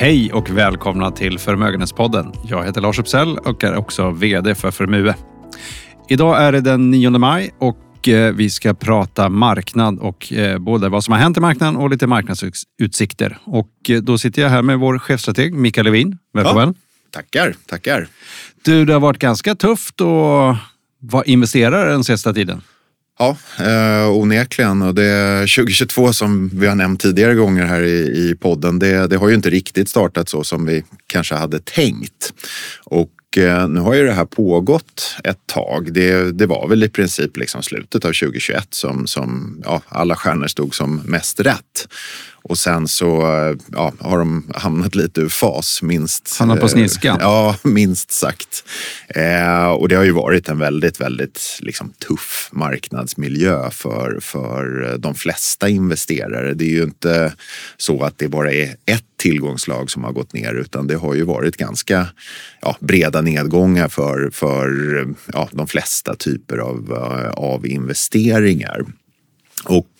Hej och välkomna till Förmögenhetspodden. Jag heter Lars Uppsell och är också VD för Förmue. Idag är det den 9 maj och eh, vi ska prata marknad och eh, både vad som har hänt i marknaden och lite marknadsutsikter. Och eh, då sitter jag här med vår chefstrateg Mikael Levin. Välkommen! Ja, tackar, tackar. Du, det har varit ganska tufft att vara investerare den senaste tiden. Ja, eh, onekligen. Och det 2022 som vi har nämnt tidigare gånger här i, i podden, det, det har ju inte riktigt startat så som vi kanske hade tänkt. Och eh, nu har ju det här pågått ett tag. Det, det var väl i princip liksom slutet av 2021 som, som ja, alla stjärnor stod som mest rätt. Och sen så ja, har de hamnat lite ur fas, minst. Hamnat på sniskan? Ja, minst sagt. Eh, och det har ju varit en väldigt, väldigt liksom, tuff marknadsmiljö för, för de flesta investerare. Det är ju inte så att det bara är ett tillgångslag som har gått ner utan det har ju varit ganska ja, breda nedgångar för, för ja, de flesta typer av, av investeringar. Och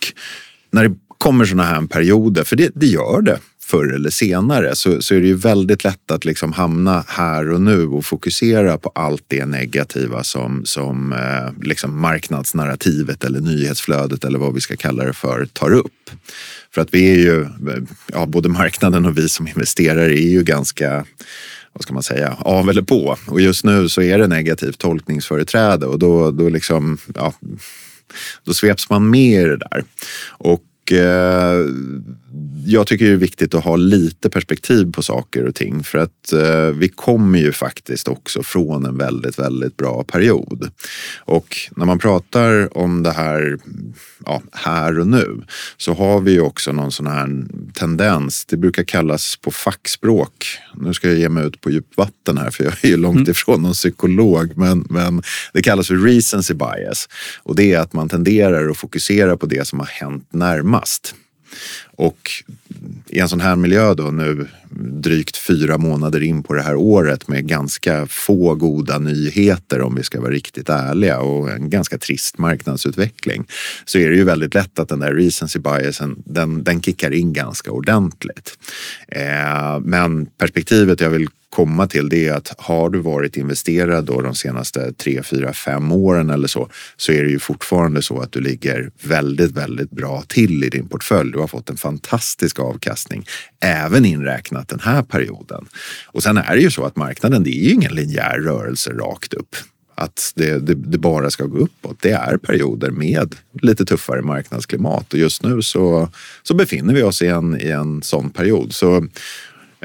när det kommer sådana här perioder, för det, det gör det förr eller senare, så, så är det ju väldigt lätt att liksom hamna här och nu och fokusera på allt det negativa som, som eh, liksom marknadsnarrativet eller nyhetsflödet eller vad vi ska kalla det för tar upp. För att vi är ju, eh, ja, både marknaden och vi som investerare är ju ganska vad ska man säga, av eller på. Och just nu så är det negativt tolkningsföreträde och då, då, liksom, ja, då sveps man med i det där. Och eh, jag tycker det är viktigt att ha lite perspektiv på saker och ting för att eh, vi kommer ju faktiskt också från en väldigt, väldigt bra period. Och när man pratar om det här ja, här och nu så har vi ju också någon sån här tendens. Det brukar kallas på fackspråk. Nu ska jag ge mig ut på djupvatten här för jag är ju långt mm. ifrån någon psykolog. Men, men det kallas för recency bias och det är att man tenderar att fokusera på det som har hänt närmast. Och i en sån här miljö då nu drygt fyra månader in på det här året med ganska få goda nyheter om vi ska vara riktigt ärliga och en ganska trist marknadsutveckling så är det ju väldigt lätt att den där recency biasen den, den kickar in ganska ordentligt. Eh, men perspektivet jag vill komma till det är att har du varit investerad då de senaste tre, fyra, fem åren eller så, så är det ju fortfarande så att du ligger väldigt, väldigt bra till i din portfölj. Du har fått en fantastisk avkastning, även inräknat den här perioden. Och sen är det ju så att marknaden, det är ju ingen linjär rörelse rakt upp att det, det, det, bara ska gå uppåt. Det är perioder med lite tuffare marknadsklimat och just nu så, så befinner vi oss i en, i en sån period. Så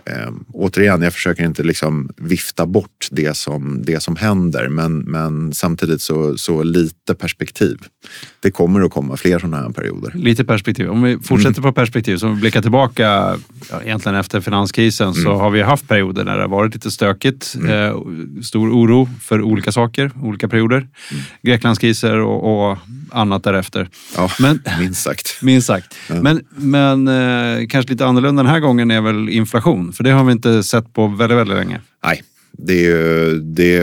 Eh, återigen, jag försöker inte liksom vifta bort det som, det som händer men, men samtidigt så, så lite perspektiv. Det kommer att komma fler sådana här perioder. Lite perspektiv. Om vi fortsätter mm. på perspektiv, så blickar tillbaka ja, egentligen efter finanskrisen mm. så har vi haft perioder när det har varit lite stökigt. Mm. Eh, stor oro för olika saker, olika perioder. Mm. Greklandskriser och, och annat därefter. Ja, men, minst sagt. minst sagt. Ja. Men, men eh, kanske lite annorlunda den här gången är väl inflation. För det har vi inte sett på väldigt, väldigt länge. Nej, det, det,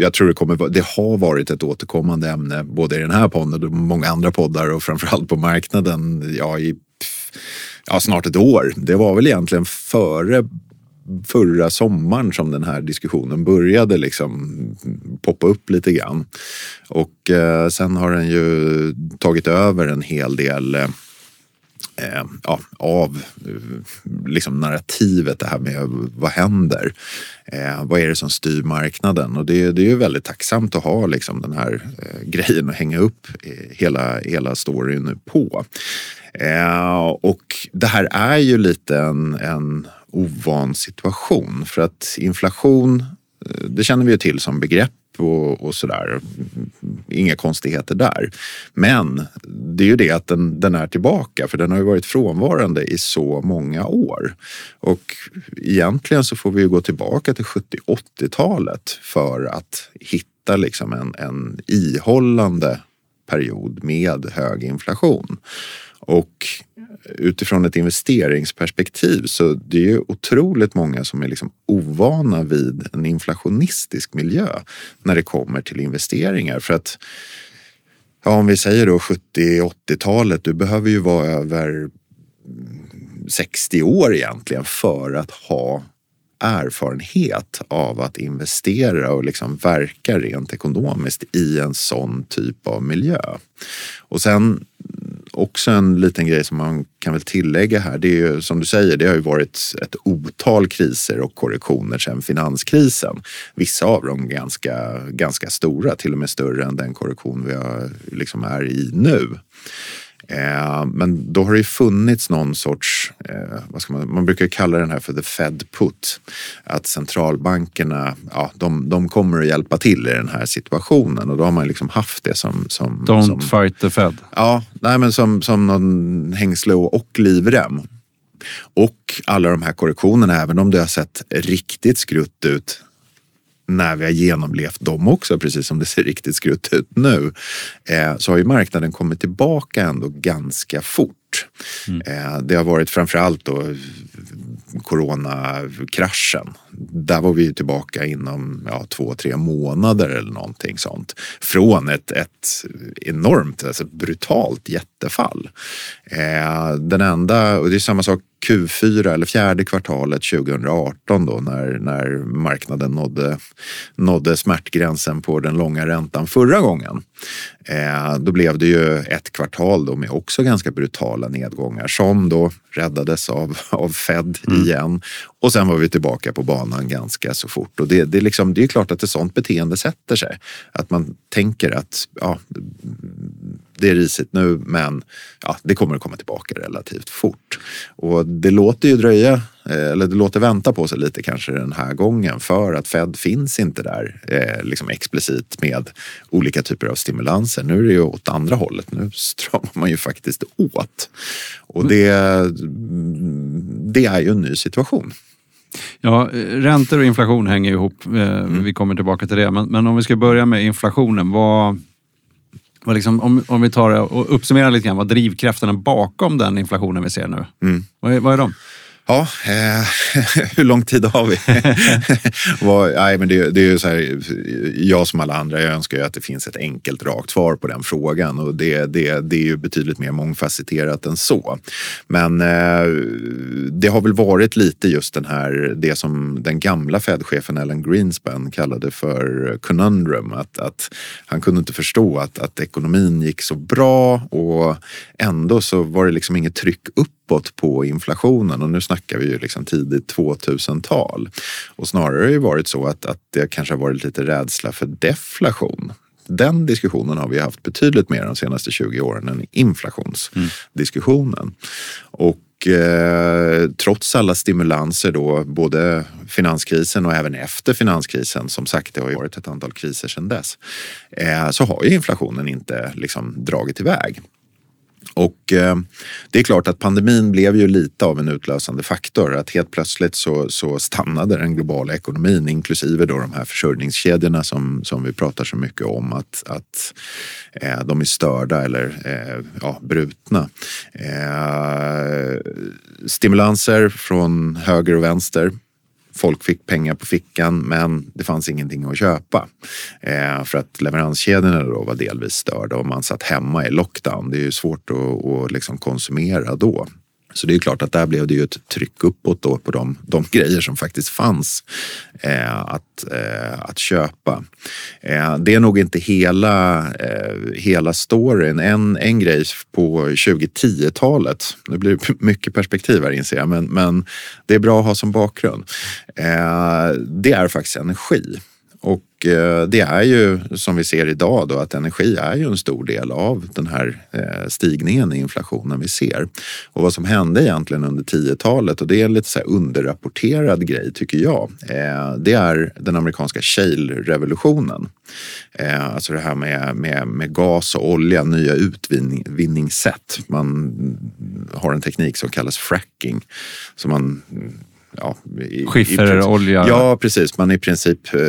jag tror det, kommer, det har varit ett återkommande ämne både i den här podden och många andra poddar och framförallt på marknaden ja, i ja, snart ett år. Det var väl egentligen före förra sommaren som den här diskussionen började liksom poppa upp lite grann. Och eh, sen har den ju tagit över en hel del eh, eh, ja, av eh, liksom narrativet, det här med vad händer? Eh, vad är det som styr marknaden? Och det, det är ju väldigt tacksamt att ha liksom den här eh, grejen att hänga upp eh, hela, hela storyn på. Eh, och det här är ju lite en, en ovan situation för att inflation, Eh, det känner vi ju till som begrepp och, och sådär. Inga konstigheter där. Men det är ju det att den, den är tillbaka för den har ju varit frånvarande i så många år. Och egentligen så får vi ju gå tillbaka till 70-80-talet för att hitta liksom en, en ihållande period med hög inflation. Och utifrån ett investeringsperspektiv så det är ju otroligt många som är liksom ovana vid en inflationistisk miljö när det kommer till investeringar. För att ja, om vi säger då 70-80-talet, du behöver ju vara över 60 år egentligen för att ha erfarenhet av att investera och liksom verka rent ekonomiskt i en sån typ av miljö. Och sen också en liten grej som man kan väl tillägga här. Det är ju som du säger, det har ju varit ett otal kriser och korrektioner sedan finanskrisen. Vissa av dem ganska, ganska stora, till och med större än den korrektion vi har, liksom är i nu. Eh, men då har det ju funnits någon sorts, eh, vad ska man, man brukar kalla den här för the Fed put. Att centralbankerna, ja, de, de kommer att hjälpa till i den här situationen och då har man liksom haft det som... som Don't som, fight the Fed. Ja, nej, men som, som någon hängsle och livrem. Och alla de här korrektionerna, även om det har sett riktigt skrutt ut när vi har genomlevt dem också, precis som det ser riktigt skrutt ut nu, eh, så har ju marknaden kommit tillbaka ändå ganska fort. Mm. Eh, det har varit framförallt då coronakraschen. Där var vi tillbaka inom ja, två, tre månader eller någonting sånt. Från ett, ett enormt, alltså brutalt jättefall. Eh, den enda, och det är samma sak Q4 eller fjärde kvartalet 2018 då när, när marknaden nådde, nådde smärtgränsen på den långa räntan förra gången. Eh, då blev det ju ett kvartal då med också ganska brutala nedgångar som då räddades av, av Fed mm. igen. Och sen var vi tillbaka på banan ganska så fort. Och det, det, är liksom, det är klart att ett sånt beteende sätter sig. Att man tänker att ja, det är risigt nu men ja, det kommer att komma tillbaka relativt fort. Och det låter ju dröja, eh, eller det låter vänta på sig lite kanske den här gången för att Fed finns inte där eh, liksom explicit med olika typer av stimulanser. Nu är det ju åt andra hållet. Nu stramar man ju faktiskt åt. Och det, det är ju en ny situation. Ja, räntor och inflation hänger ihop. Eh, mm. Vi kommer tillbaka till det. Men, men om vi ska börja med inflationen. Vad, vad liksom, om, om vi tar och uppsummerar lite grann, vad drivkrafterna bakom den inflationen vi ser nu? Mm. Vad, är, vad är de? Ja, eh, hur lång tid har vi? Var, nej, men det, det är ju så här, jag som alla andra, jag önskar ju att det finns ett enkelt rakt svar på den frågan och det, det, det är ju betydligt mer mångfacetterat än så. Men eh, det har väl varit lite just den här, det som den gamla Fed-chefen Ellen Greenspan kallade för conundrum. Att, att han kunde inte förstå att, att ekonomin gick så bra och ändå så var det liksom inget tryck upp uppåt på inflationen och nu snackar vi ju liksom tidigt 2000-tal. Och snarare har det ju varit så att, att det kanske har varit lite rädsla för deflation. Den diskussionen har vi haft betydligt mer de senaste 20 åren än inflationsdiskussionen. Mm. Och eh, trots alla stimulanser då, både finanskrisen och även efter finanskrisen, som sagt det har ju varit ett antal kriser sedan dess, eh, så har ju inflationen inte liksom dragit iväg. Och eh, det är klart att pandemin blev ju lite av en utlösande faktor. Att helt plötsligt så, så stannade den globala ekonomin inklusive då de här försörjningskedjorna som, som vi pratar så mycket om. Att, att eh, de är störda eller eh, ja, brutna. Eh, stimulanser från höger och vänster folk fick pengar på fickan men det fanns ingenting att köpa. Eh, för att leveranskedjorna då var delvis störda och man satt hemma i lockdown. Det är ju svårt att, att liksom konsumera då. Så det är klart att där blev det ju ett tryck uppåt då på de, de grejer som faktiskt fanns eh, att, eh, att köpa. Eh, det är nog inte hela, eh, hela storyn. En, en grej på 2010-talet, nu blir det mycket perspektiv här inser jag, men, men det är bra att ha som bakgrund. Eh, det är faktiskt energi. Och eh, det är ju som vi ser idag då att energi är ju en stor del av den här eh, stigningen i inflationen vi ser. Och vad som hände egentligen under 10-talet och det är en lite så underrapporterad grej tycker jag. Eh, det är den amerikanska shale-revolutionen. Alltså det här med, med, med gas och olja, nya utvinningssätt. Man har en teknik som kallas fracking. Så man ja, Skifferolja? Ja, precis. Man i princip eh,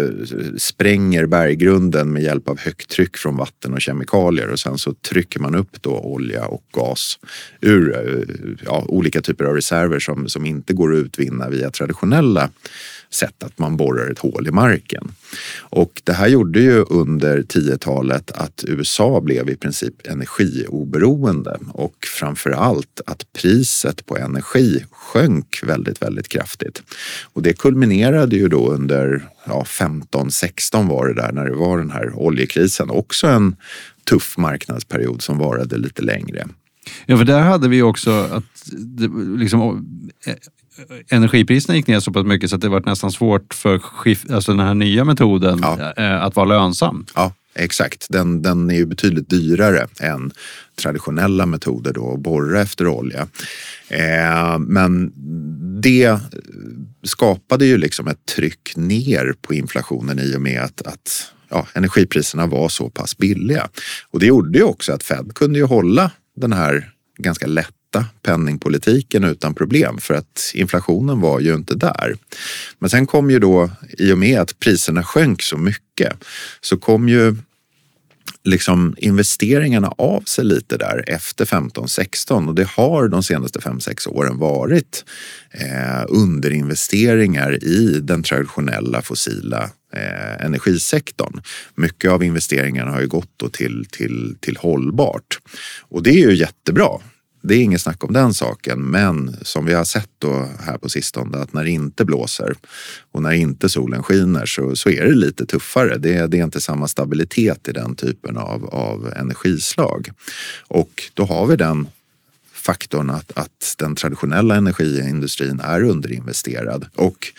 spränger berggrunden med hjälp av högt tryck från vatten och kemikalier och sen så trycker man upp då olja och gas ur eh, ja, olika typer av reserver som, som inte går att utvinna via traditionella sätt att man borrar ett hål i marken. Och det här gjorde ju under 10-talet att USA blev i princip energioberoende och framför allt att priset på energi sjönk väldigt, väldigt kraftigt. Och det kulminerade ju då under ja, 15-16 var det där när det var den här oljekrisen. Också en tuff marknadsperiod som varade lite längre. Ja, för där hade vi också att det, liksom, eh, energipriserna gick ner så pass mycket så att det var nästan svårt för skif, alltså den här nya metoden ja. Eh, att vara lönsam. Ja, exakt. Den, den är ju betydligt dyrare än traditionella metoder då, att borra efter olja. Eh, men det skapade ju liksom ett tryck ner på inflationen i och med att, att ja, energipriserna var så pass billiga. Och det gjorde ju också att Fed kunde ju hålla den här ganska lätta penningpolitiken utan problem för att inflationen var ju inte där. Men sen kom ju då, i och med att priserna sjönk så mycket, så kom ju liksom investeringarna av sig lite där efter 15-16 och det har de senaste 5-6 åren varit eh, underinvesteringar i den traditionella fossila eh, energisektorn. Mycket av investeringarna har ju gått till, till, till hållbart och det är ju jättebra. Det är inget snack om den saken, men som vi har sett då här på sistone att när det inte blåser och när inte solen skiner så, så är det lite tuffare. Det, det är inte samma stabilitet i den typen av, av energislag. Och då har vi den faktorn att, att den traditionella energiindustrin är underinvesterad. Och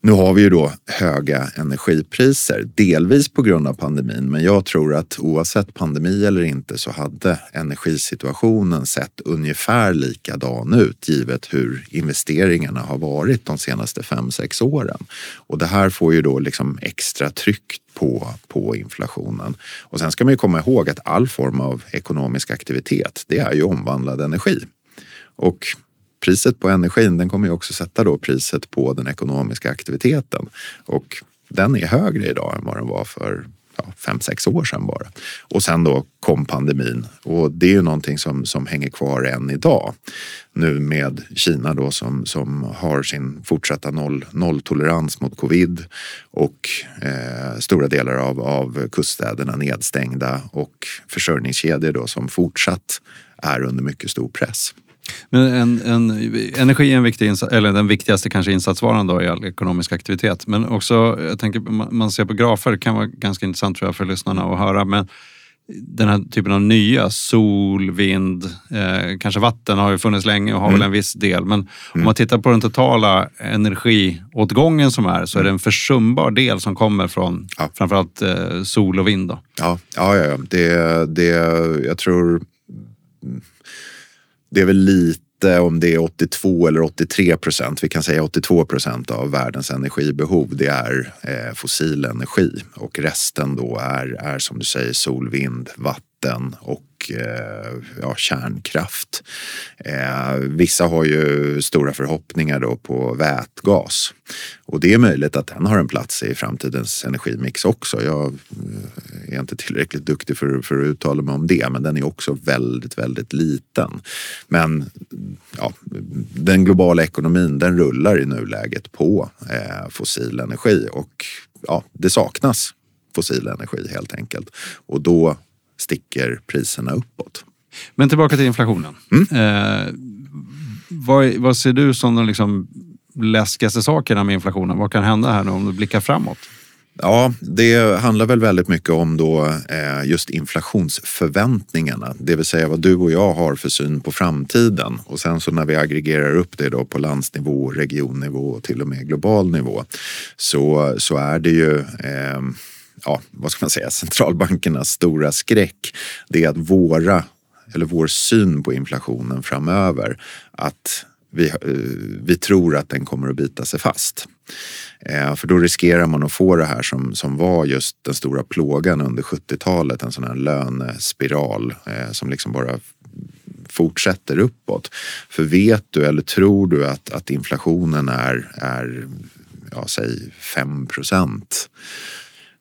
nu har vi ju då höga energipriser, delvis på grund av pandemin, men jag tror att oavsett pandemi eller inte så hade energisituationen sett ungefär likadan ut givet hur investeringarna har varit de senaste fem sex åren. Och det här får ju då liksom extra tryck på, på inflationen. Och sen ska man ju komma ihåg att all form av ekonomisk aktivitet, det är ju omvandlad energi. Och priset på energin den kommer ju också sätta då priset på den ekonomiska aktiviteten. Och den är högre idag än vad den var för ja, fem, sex år sedan bara. Och sen då kom pandemin och det är ju någonting som, som hänger kvar än idag. Nu med Kina då som, som har sin fortsatta noll, nolltolerans mot covid och eh, stora delar av, av kuststäderna nedstängda och försörjningskedjor då som fortsatt är under mycket stor press. Men en, en, energi är en viktig insats, eller den viktigaste kanske insatsvaran då i all ekonomisk aktivitet. Men också, jag tänker man ser på grafer, det kan vara ganska intressant tror jag för lyssnarna att höra. Men den här typen av nya, sol, vind, eh, kanske vatten har ju funnits länge och har mm. väl en viss del. Men mm. om man tittar på den totala energiåtgången som är så är det en försumbar del som kommer från ja. framförallt eh, sol och vind. Då. Ja, ja, ja. Det, det, jag tror det är väl lite om det är 82 eller 83 procent, vi kan säga 82 procent av världens energibehov, det är eh, fossil energi. Och resten då är, är som du säger sol, vind, vatten och Eh, ja, kärnkraft. Eh, vissa har ju stora förhoppningar då på vätgas och det är möjligt att den har en plats i framtidens energimix också. Jag eh, är inte tillräckligt duktig för, för att uttala mig om det, men den är också väldigt, väldigt liten. Men ja, den globala ekonomin, den rullar i nuläget på eh, fossil energi och ja, det saknas fossil energi helt enkelt. Och då sticker priserna uppåt. Men tillbaka till inflationen. Mm. Eh, vad, vad, ser du som de liksom läskigaste sakerna med inflationen? Vad kan hända här nu om du blickar framåt? Ja, det handlar väl väldigt mycket om då eh, just inflationsförväntningarna, det vill säga vad du och jag har för syn på framtiden. Och sen så när vi aggregerar upp det då på landsnivå, regionnivå och till och med global nivå så, så är det ju eh, ja, vad ska man säga, centralbankernas stora skräck, det är att våra, eller vår syn på inflationen framöver, att vi, eh, vi tror att den kommer att bita sig fast. Eh, för då riskerar man att få det här som, som var just den stora plågan under 70-talet, en sån här lönespiral eh, som liksom bara fortsätter uppåt. För vet du eller tror du att, att inflationen är, är ja, säg 5 procent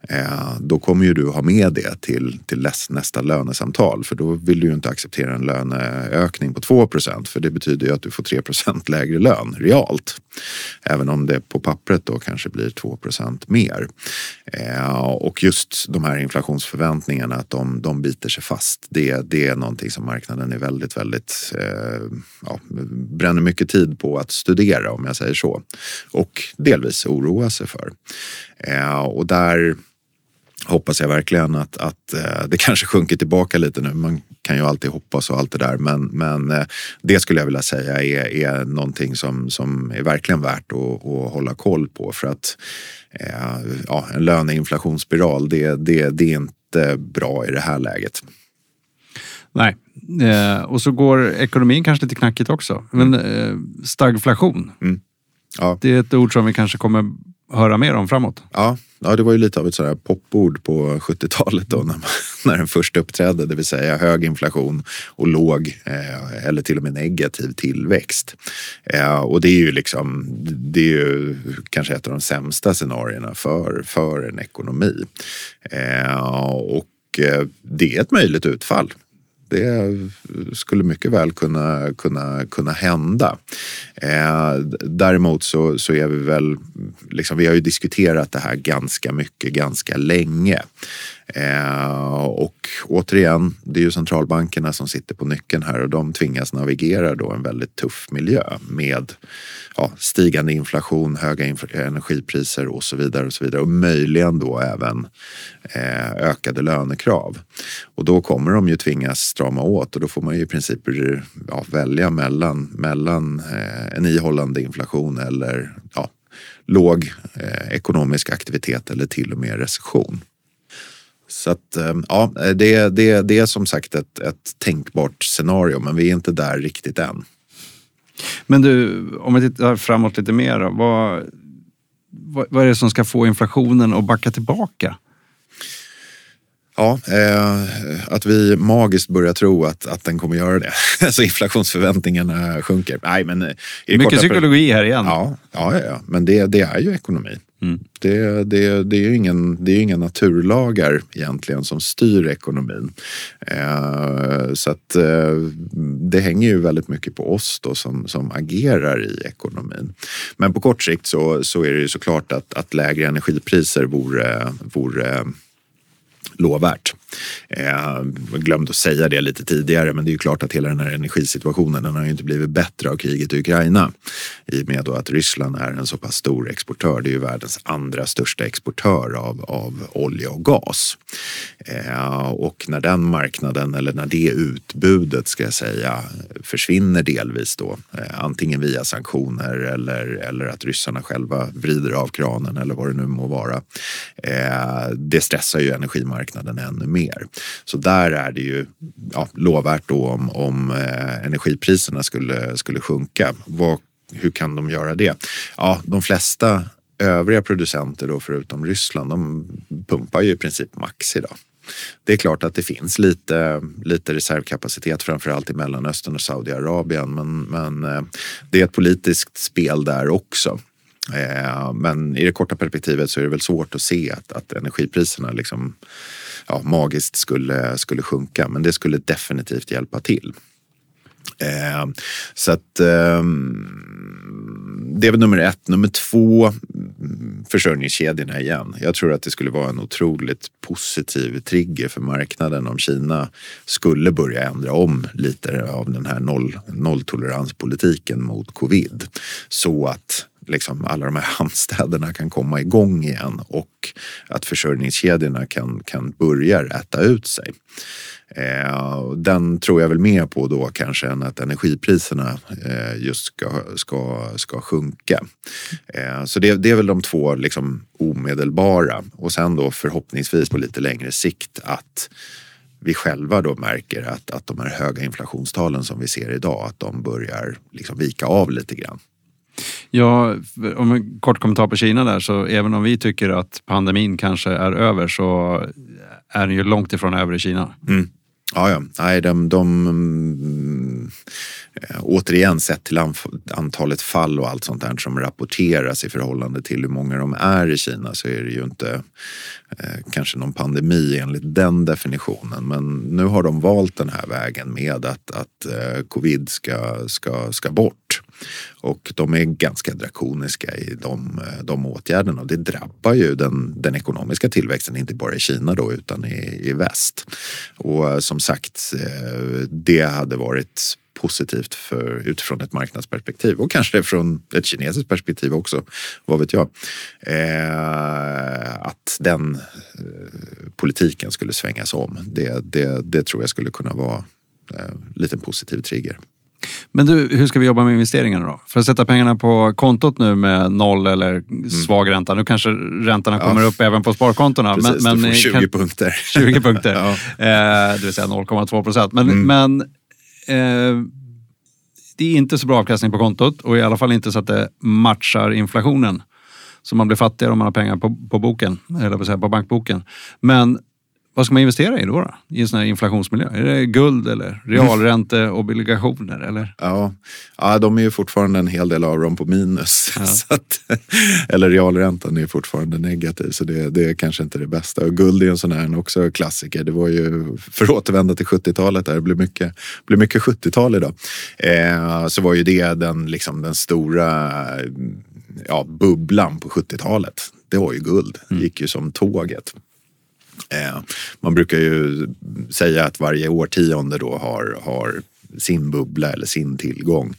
Eh, då kommer ju du ha med det till, till nästa lönesamtal för då vill du ju inte acceptera en löneökning på 2% för det betyder ju att du får 3% lägre lön realt. Även om det på pappret då kanske blir 2% mer. Eh, och just de här inflationsförväntningarna att de, de biter sig fast. Det, det är någonting som marknaden är väldigt, väldigt eh, ja, bränner mycket tid på att studera om jag säger så. Och delvis oroa sig för och där hoppas jag verkligen att, att eh, det kanske sjunker tillbaka lite nu. Man kan ju alltid hoppas och allt det där. Men, men eh, det skulle jag vilja säga är, är någonting som, som är verkligen värt att, att hålla koll på. För att eh, ja, en löneinflationsspiral, det, det, det är inte bra i det här läget. Nej, och så går ekonomin kanske lite knackigt också. Men stagflation, mm. ja. det är ett ord som vi kanske kommer höra mer om framåt. Ja, ja det var ju lite av ett sådär popord på 70-talet då när, man, när den först uppträdde, det vill säga hög inflation och låg eh, eller till och med negativ tillväxt. Eh, och det är ju liksom, det är ju kanske ett av de sämsta scenarierna för, för en ekonomi. Eh, och eh, det är ett möjligt utfall. Det skulle mycket väl kunna, kunna, kunna hända. Eh, däremot så, så är vi väl, liksom, vi har ju diskuterat det här ganska mycket, ganska länge. Eh, och återigen, det är ju centralbankerna som sitter på nyckeln här och de tvingas navigera då en väldigt tuff miljö med ja, stigande inflation, höga inf energipriser och så vidare och så vidare och möjligen då även eh, ökade lönekrav. Och då kommer de ju tvingas strama åt och då får man ju i princip ja, välja mellan, mellan eh, en ihållande inflation eller ja, låg eh, ekonomisk aktivitet eller till och med recession. Så att, eh, ja, det, det, det är som sagt ett, ett tänkbart scenario men vi är inte där riktigt än. Men du, om vi tittar framåt lite mer då, vad, vad, är det som ska få inflationen att backa tillbaka? Ja, eh, att vi magiskt börjar tro att, att den kommer göra det. alltså inflationsförväntningarna sjunker. Nej, men eh, Mycket psykologi här igen. Ja, ja, ja, men det, det är ju ekonomi. Mm. Det, det, det, är ju ingen, det är inga naturlagar egentligen som styr ekonomin. Eh, så att eh, det hänger ju väldigt mycket på oss då som, som agerar i ekonomin. Men på kort sikt så, så är det ju såklart att, att lägre energipriser vore, vore lovvärt. Eh, jag glömde att säga det lite tidigare, men det är ju klart att hela den här energisituationen den har ju inte blivit bättre av kriget i Ukraina i och med då att Ryssland är en så pass stor exportör. Det är ju världens andra största exportör av, av olja och gas. Eh, och när den marknaden, eller när det utbudet ska jag säga, försvinner delvis då, eh, antingen via sanktioner eller, eller att ryssarna själva vrider av kranen eller vad det nu må vara. Det stressar ju energimarknaden ännu mer mer. Så där är det ju ja, lovvärt då om, om eh, energipriserna skulle, skulle sjunka. Vad, hur kan de göra det? Ja, de flesta övriga producenter då förutom Ryssland, de pumpar ju i princip max idag. Det är klart att det finns lite, lite reservkapacitet framförallt i Mellanöstern och Saudiarabien men, men eh, det är ett politiskt spel där också. Eh, men i det korta perspektivet så är det väl svårt att se att, att energipriserna liksom ja, magiskt skulle, skulle sjunka. Men det skulle definitivt hjälpa till. Eh, så att eh, det är väl nummer ett. Nummer två, försörjningskedjorna igen. Jag tror att det skulle vara en otroligt positiv trigger för marknaden om Kina skulle börja ändra om lite av den här noll, nolltoleranspolitiken mot covid. Så att liksom alla de här hamnstäderna kan komma igång igen och att försörjningskedjorna kan, kan börja äta ut sig. Eh, den tror jag väl mer på då kanske än att energipriserna eh, just ska, ska, ska sjunka. Eh, så det, det är väl de två liksom omedelbara och sen då förhoppningsvis på lite längre sikt att vi själva då märker att, att de här höga inflationstalen som vi ser idag, att de börjar liksom vika av lite grann. Ja, om en kort kommentar på Kina där, så även om vi tycker att pandemin kanske är över så är den ju långt ifrån över i Kina. Mm. Ja, ja. Nej, de, de, eh, återigen sett till antalet fall och allt sånt där som rapporteras i förhållande till hur många de är i Kina så är det ju inte eh, kanske någon pandemi enligt den definitionen. Men nu har de valt den här vägen med att, att eh, covid ska, ska, ska bort. Och de är ganska drakoniska i de, eh, de åtgärderna och det drabbar ju den, den ekonomiska tillväxten, inte bara i Kina då utan i, i väst. Och eh, som sagt, eh, det hade varit positivt för, utifrån ett marknadsperspektiv och kanske från ett kinesiskt perspektiv också, vad vet jag. Eh, att den eh, politiken skulle svängas om, det, det, det tror jag skulle kunna vara en eh, liten positiv trigger. Men du, hur ska vi jobba med investeringarna då? För att sätta pengarna på kontot nu med noll eller mm. svag ränta. Nu kanske räntorna kommer ja. upp även på sparkontona. Precis, men, men, du får 20 kan, punkter. 20 punkter, ja. eh, det vill säga 0,2 procent. Men, mm. men eh, det är inte så bra avkastning på kontot och i alla fall inte så att det matchar inflationen. Så man blir fattigare om man har pengar på, på boken, eller på bankboken. Men vad ska man investera i då, då? I en sån här inflationsmiljö? Är det guld eller realränteobligationer? Eller? Ja. ja, de är ju fortfarande en hel del av dem på minus. Ja. Att, eller realräntan är fortfarande negativ så det, det är kanske inte det bästa. Och guld är en sån här också klassiker. Det var ju, för att återvända till 70-talet, där det blir mycket, blir mycket 70-tal idag. Eh, så var ju det den, liksom, den stora ja, bubblan på 70-talet. Det var ju guld. Det mm. gick ju som tåget. Eh, man brukar ju säga att varje årtionde då har, har sin bubbla eller sin tillgång.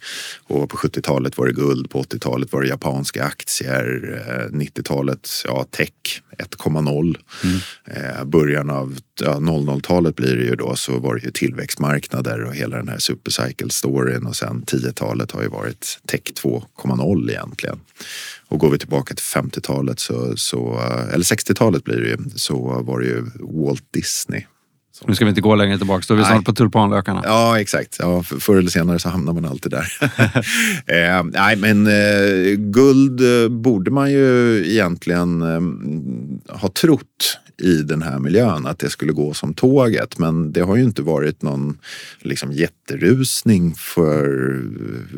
Och på 70-talet var det guld, på 80-talet var det japanska aktier, 90-talet ja, tech 1,0. Mm. Eh, början av ja, 00-talet blir det ju då så var det ju tillväxtmarknader och hela den här supercycle-storyn och sen 10-talet har ju varit tech 2,0 egentligen. Och går vi tillbaka till 50-talet så, så eller 60-talet blir det ju, så var det ju Walt Disney nu ska vi inte gå längre tillbaka, då är vi snart på tulpanlökarna. Ja, exakt. Ja, förr eller senare så hamnar man alltid där. eh, nej, men eh, guld eh, borde man ju egentligen eh, ha trott i den här miljön att det skulle gå som tåget. Men det har ju inte varit någon liksom, jätterusning för,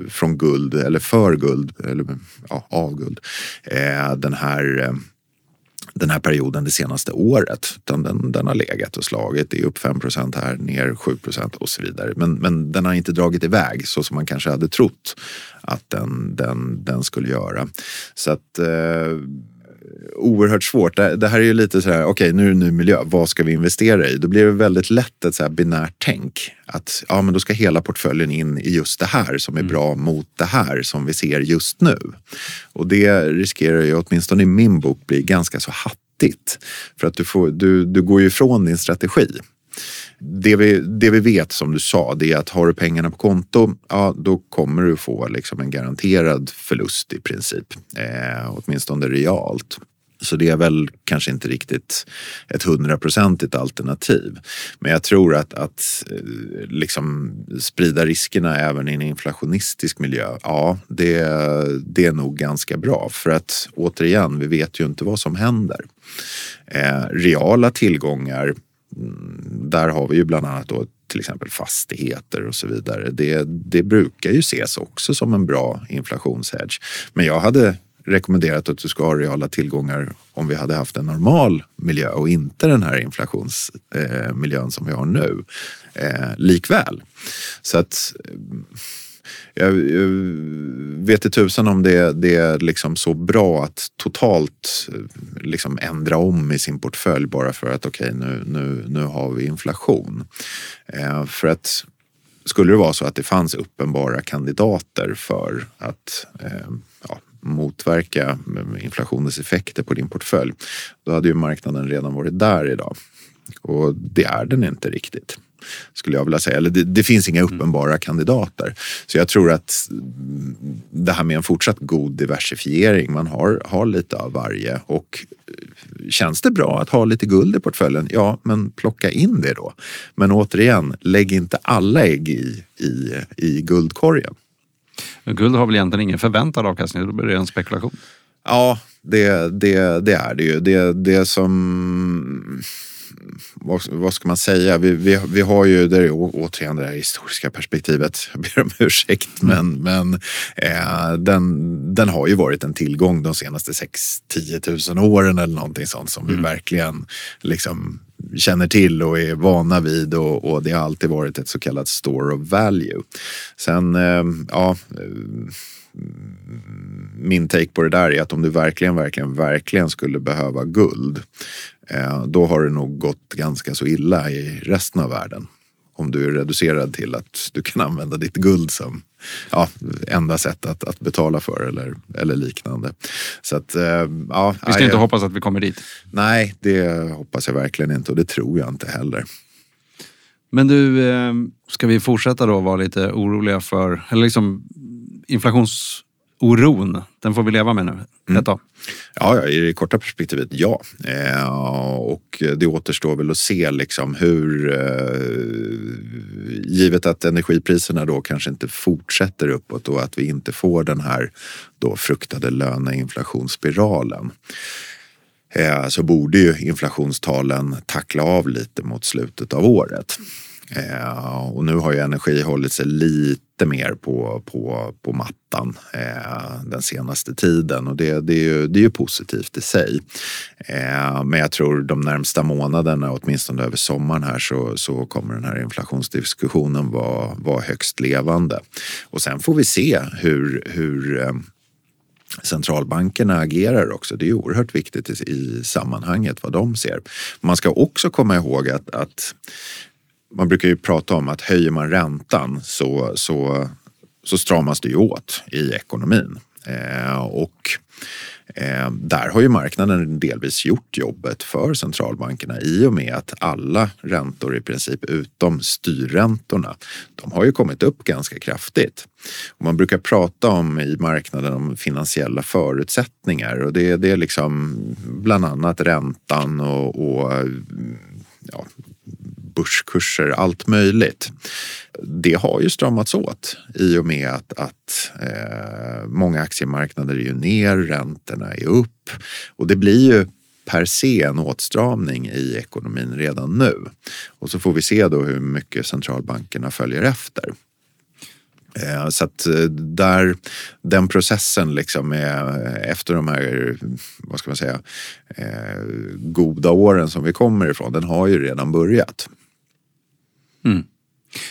från guld eller för guld, eller ja, av guld. Eh, den här eh, den här perioden det senaste året. Utan den, den har legat och slagit. Det är upp 5% här, ner 7% och så vidare. Men, men den har inte dragit iväg så som man kanske hade trott att den, den, den skulle göra. Så att eh, oerhört svårt. Det, det, här är ju lite så här, okej okay, nu är det ny miljö, vad ska vi investera i? Då blir det väldigt lätt ett så här binärt tänk. Att ja, men då ska hela portföljen in i just det här som är mm. bra mot det här som vi ser just nu. Och det riskerar ju åtminstone i min bok bli ganska så hattigt. För att du, får, du, du går ju ifrån din strategi. Det vi, det vi vet som du sa, det är att har du pengarna på konto, ja då kommer du få liksom en garanterad förlust i princip. Eh, åtminstone realt. Så det är väl kanske inte riktigt ett hundraprocentigt alternativ. Men jag tror att, att eh, liksom sprida riskerna även i en inflationistisk miljö, ja, det, det är nog ganska bra. För att återigen, vi vet ju inte vad som händer. Eh, reala tillgångar, Mm, där har vi ju bland annat då till exempel fastigheter och så vidare. Det, det brukar ju ses också som en bra inflationshedge. Men jag hade rekommenderat att du ska ha reala tillgångar om vi hade haft en normal miljö och inte den här inflationsmiljön eh, som vi har nu. Eh, likväl. Så att eh, jag, jag vet inte tusan om det, det är liksom så bra att totalt liksom ändra om i sin portfölj bara för att okej okay, nu, nu, nu har vi inflation. Eh, för att skulle det vara så att det fanns uppenbara kandidater för att eh, ja, motverka inflationens effekter på din portfölj, då hade ju marknaden redan varit där idag. Och det är den inte riktigt skulle jag vilja säga. Eller det, det, finns inga uppenbara kandidater. Så jag tror att det här med en fortsatt god diversifiering, man har, har lite av varje och känns det bra att ha lite guld i portföljen? Ja, men plocka in det då. Men återigen, lägg inte alla ägg i, i, i guldkorgen. Men guld har väl egentligen ingen förväntad avkastning, då blir det en spekulation. Ja, det, det, det är det ju. Det, det som vad, vad, ska man säga? Vi, vi, vi har ju, det är återigen det här historiska perspektivet, jag ber om ursäkt, mm. men, men eh, den, den har ju varit en tillgång de senaste 6-10 000 åren eller någonting sånt som mm. vi verkligen liksom känner till och är vana vid och, och, det har alltid varit ett så kallat store of value. Sen, eh, ja eh, min take på det där är att om du verkligen, verkligen, verkligen skulle behöva guld, då har det nog gått ganska så illa i resten av världen. Om du är reducerad till att du kan använda ditt guld som ja, enda sätt att, att betala för eller, eller liknande. Så att, eh, ja, vi ska inte hoppas att vi kommer dit. Nej, det hoppas jag verkligen inte och det tror jag inte heller. Men du, eh, ska vi fortsätta då vara lite oroliga för, eller liksom inflationsoron, den får vi leva med nu mm. ett tag. Ja, i det korta perspektivet ja. Eh, och det återstår väl att se liksom hur, eh, givet att energipriserna då kanske inte fortsätter uppåt och att vi inte får den här då fruktade löneinflationsspiralen eh, så borde ju inflationstalen tackla av lite mot slutet av året. Eh, och nu har ju energi hållit sig lite mer på, på, på mattan eh, den senaste tiden och det, det, är ju, det är ju positivt i sig. Eh, men jag tror de närmsta månaderna, åtminstone över sommaren här, så, så kommer den här inflationsdiskussionen vara, vara högst levande. Och sen får vi se hur, hur eh, centralbankerna agerar också. Det är oerhört viktigt i, i sammanhanget vad de ser. Man ska också komma ihåg att, att man brukar ju prata om att höjer man räntan så, så, så stramas det ju åt i ekonomin. Eh, och eh, där har ju marknaden delvis gjort jobbet för centralbankerna i och med att alla räntor i princip utom styrräntorna, de har ju kommit upp ganska kraftigt. Och man brukar prata om i marknaden om finansiella förutsättningar och det, det är liksom bland annat räntan och, och ja, börskurser, allt möjligt. Det har ju stramats åt i och med att, att eh, många aktiemarknader är ju ner, räntorna är upp och det blir ju per se en åtstramning i ekonomin redan nu. Och så får vi se då hur mycket centralbankerna följer efter. Eh, så att eh, där, den processen liksom är, efter de här, vad ska man säga, eh, goda åren som vi kommer ifrån, den har ju redan börjat. Mm.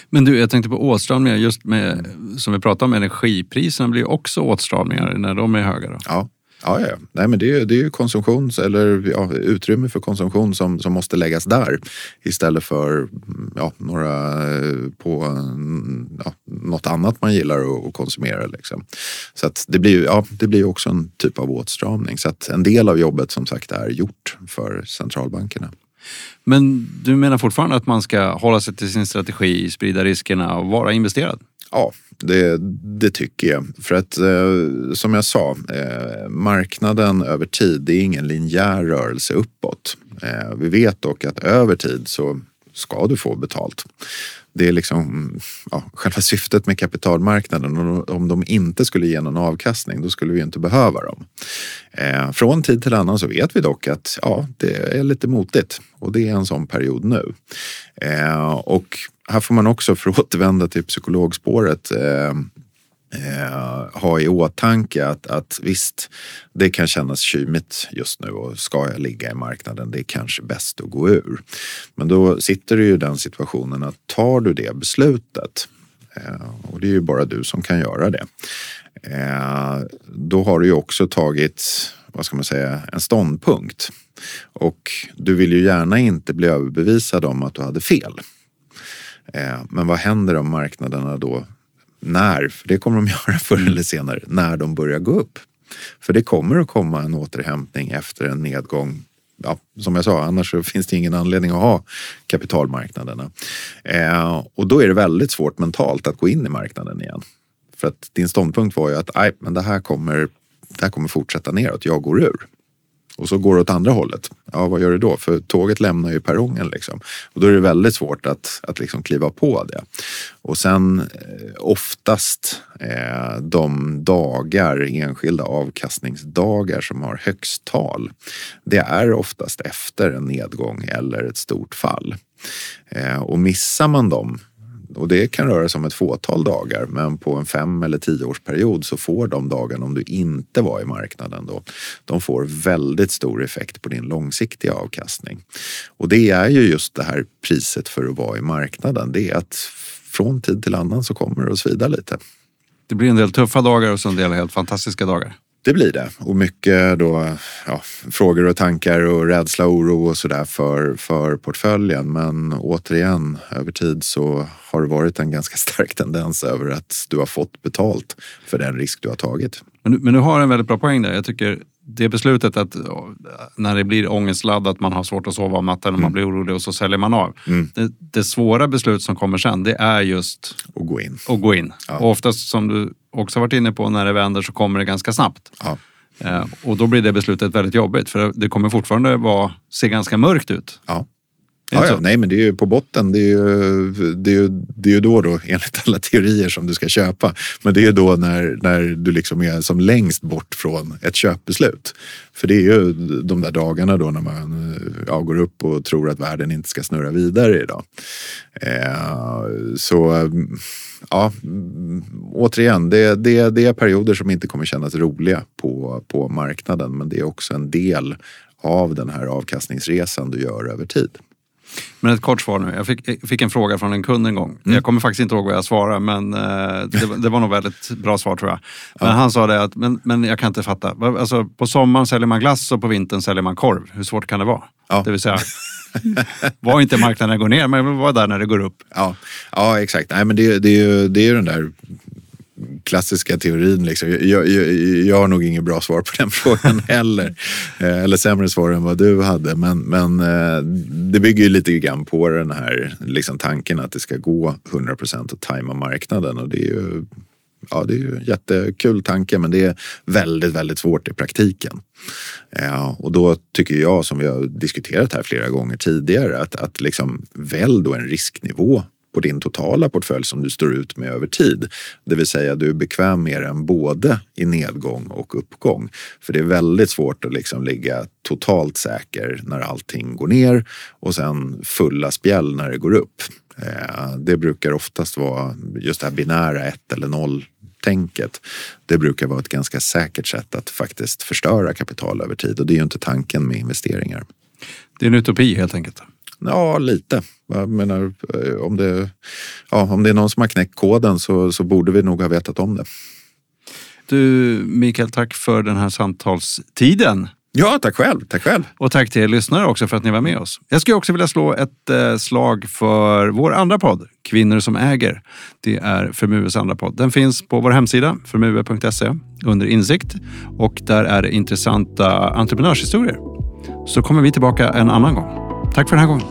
Men du, jag tänkte på åtstramningar, just med, som vi pratade om, energipriserna blir också åtstramningar när de är höga. Då. Ja. Ja, ja. Nej, men det är, det är ju konsumtions eller ja, utrymme för konsumtion som, som måste läggas där istället för ja, några på ja, något annat man gillar att konsumera. Liksom. Så att det blir ja, det blir också en typ av åtstramning. Så att en del av jobbet som sagt är gjort för centralbankerna. Men du menar fortfarande att man ska hålla sig till sin strategi, sprida riskerna och vara investerad? Ja, det, det tycker jag. För att eh, som jag sa, eh, marknaden över tid, det är ingen linjär rörelse uppåt. Eh, vi vet dock att över tid så ska du få betalt. Det är liksom ja, själva syftet med kapitalmarknaden och om de inte skulle ge någon avkastning då skulle vi inte behöva dem. Eh, från tid till annan så vet vi dock att ja, det är lite motigt och det är en sån period nu. Eh, och här får man också, för att återvända till psykologspåret, eh, eh, ha i åtanke att, att visst, det kan kännas kymigt just nu och ska jag ligga i marknaden, det är kanske bäst att gå ur. Men då sitter du ju i den situationen att tar du det beslutet, eh, och det är ju bara du som kan göra det, eh, då har du ju också tagit, vad ska man säga, en ståndpunkt. Och du vill ju gärna inte bli överbevisad om att du hade fel. Eh, men vad händer om marknaderna då, när, för det kommer de göra förr eller senare, när de börjar gå upp? För det kommer att komma en återhämtning efter en nedgång ja, som jag sa, annars finns det ingen anledning att ha kapitalmarknaderna. Eh, och då är det väldigt svårt mentalt att gå in i marknaden igen. För att din ståndpunkt var ju att men det här kommer, det här kommer fortsätta neråt, jag går ur och så går det åt andra hållet. Ja, vad gör du då? För tåget lämnar ju perrongen liksom. Och då är det väldigt svårt att, att liksom kliva på det. Och sen eh, oftast eh, de dagar, enskilda avkastningsdagar som har högst tal. Det är oftast efter en nedgång eller ett stort fall. Eh, och missar man dem och det kan röra sig om ett fåtal dagar, men på en fem eller tioårsperiod så får de dagarna, om du inte var i marknaden då, de får väldigt stor effekt på din långsiktiga avkastning. Och det är ju just det här priset för att vara i marknaden. Det är att från tid till annan så kommer det att svida lite. Det blir en del tuffa dagar och så en del helt fantastiska dagar. Det blir det. Och mycket då, ja, frågor och tankar och rädsla och oro och sådär för, för portföljen. Men återigen, över tid så har det varit en ganska stark tendens över att du har fått betalt för den risk du har tagit. Men, men du har en väldigt bra poäng där. Jag tycker det beslutet att när det blir ångestladdat, man har svårt att sova om natten och mm. man blir orolig och så säljer man av. Mm. Det, det, svåra beslut som kommer sen, det är just att gå in. Att gå in. Ja. Och oftast som du också varit inne på, när det vänder så kommer det ganska snabbt. Ja. Eh, och då blir det beslutet väldigt jobbigt för det kommer fortfarande vara, se ganska mörkt ut. Ja. Ja, ja, alltså, nej, men det är ju på botten. Det är ju, det är ju, det är ju då, då, enligt alla teorier, som du ska köpa. Men det är ju då när, när du liksom är som längst bort från ett köpbeslut. För det är ju de där dagarna då när man ja, går upp och tror att världen inte ska snurra vidare idag. Eh, så ja, återigen, det, det, det är perioder som inte kommer kännas roliga på, på marknaden. Men det är också en del av den här avkastningsresan du gör över tid. Men ett kort svar nu. Jag fick, fick en fråga från en kund en gång. Mm. Jag kommer faktiskt inte ihåg vad jag svarade men eh, det, det, var nog väldigt bra svar tror jag. Men ja. han sa det att, men, men jag kan inte fatta. Alltså, på sommaren säljer man glass och på vintern säljer man korv. Hur svårt kan det vara? Ja. Det vill säga, var inte marknaden går ner, men var där när det går upp. Ja, ja exakt. Nej, men det, det, är ju, det är ju den där klassiska teorin. Liksom. Jag, jag, jag har nog inget bra svar på den frågan heller. Eh, eller sämre svar än vad du hade. Men, men eh, det bygger ju lite grann på den här liksom, tanken att det ska gå 100 procent att tajma marknaden. Och det är ju ja, det är ju en jättekul tanke men det är väldigt, väldigt svårt i praktiken. Ja, och då tycker jag, som vi har diskuterat här flera gånger tidigare, att, att liksom välj då en risknivå på din totala portfölj som du står ut med över tid. Det vill säga du är bekväm med den både i nedgång och uppgång. För det är väldigt svårt att liksom ligga totalt säker när allting går ner och sen fulla spjäll när det går upp. Eh, det brukar oftast vara just det här binära ett eller noll tänket. Det brukar vara ett ganska säkert sätt att faktiskt förstöra kapital över tid och det är ju inte tanken med investeringar. Det är en utopi helt enkelt. Ja, lite. Jag menar, eh, om, det, ja, om det är någon som har knäckt koden så, så borde vi nog ha vetat om det. Du Mikael, tack för den här samtalstiden. Ja, tack själv. Tack själv. Och tack till er lyssnare också för att ni var med oss. Jag skulle också vilja slå ett eh, slag för vår andra podd, Kvinnor som äger. Det är Förmues andra podd. Den finns på vår hemsida, förmue.se, under insikt. Och där är det intressanta entreprenörshistorier. Så kommer vi tillbaka en annan gång. Tack för den här gången.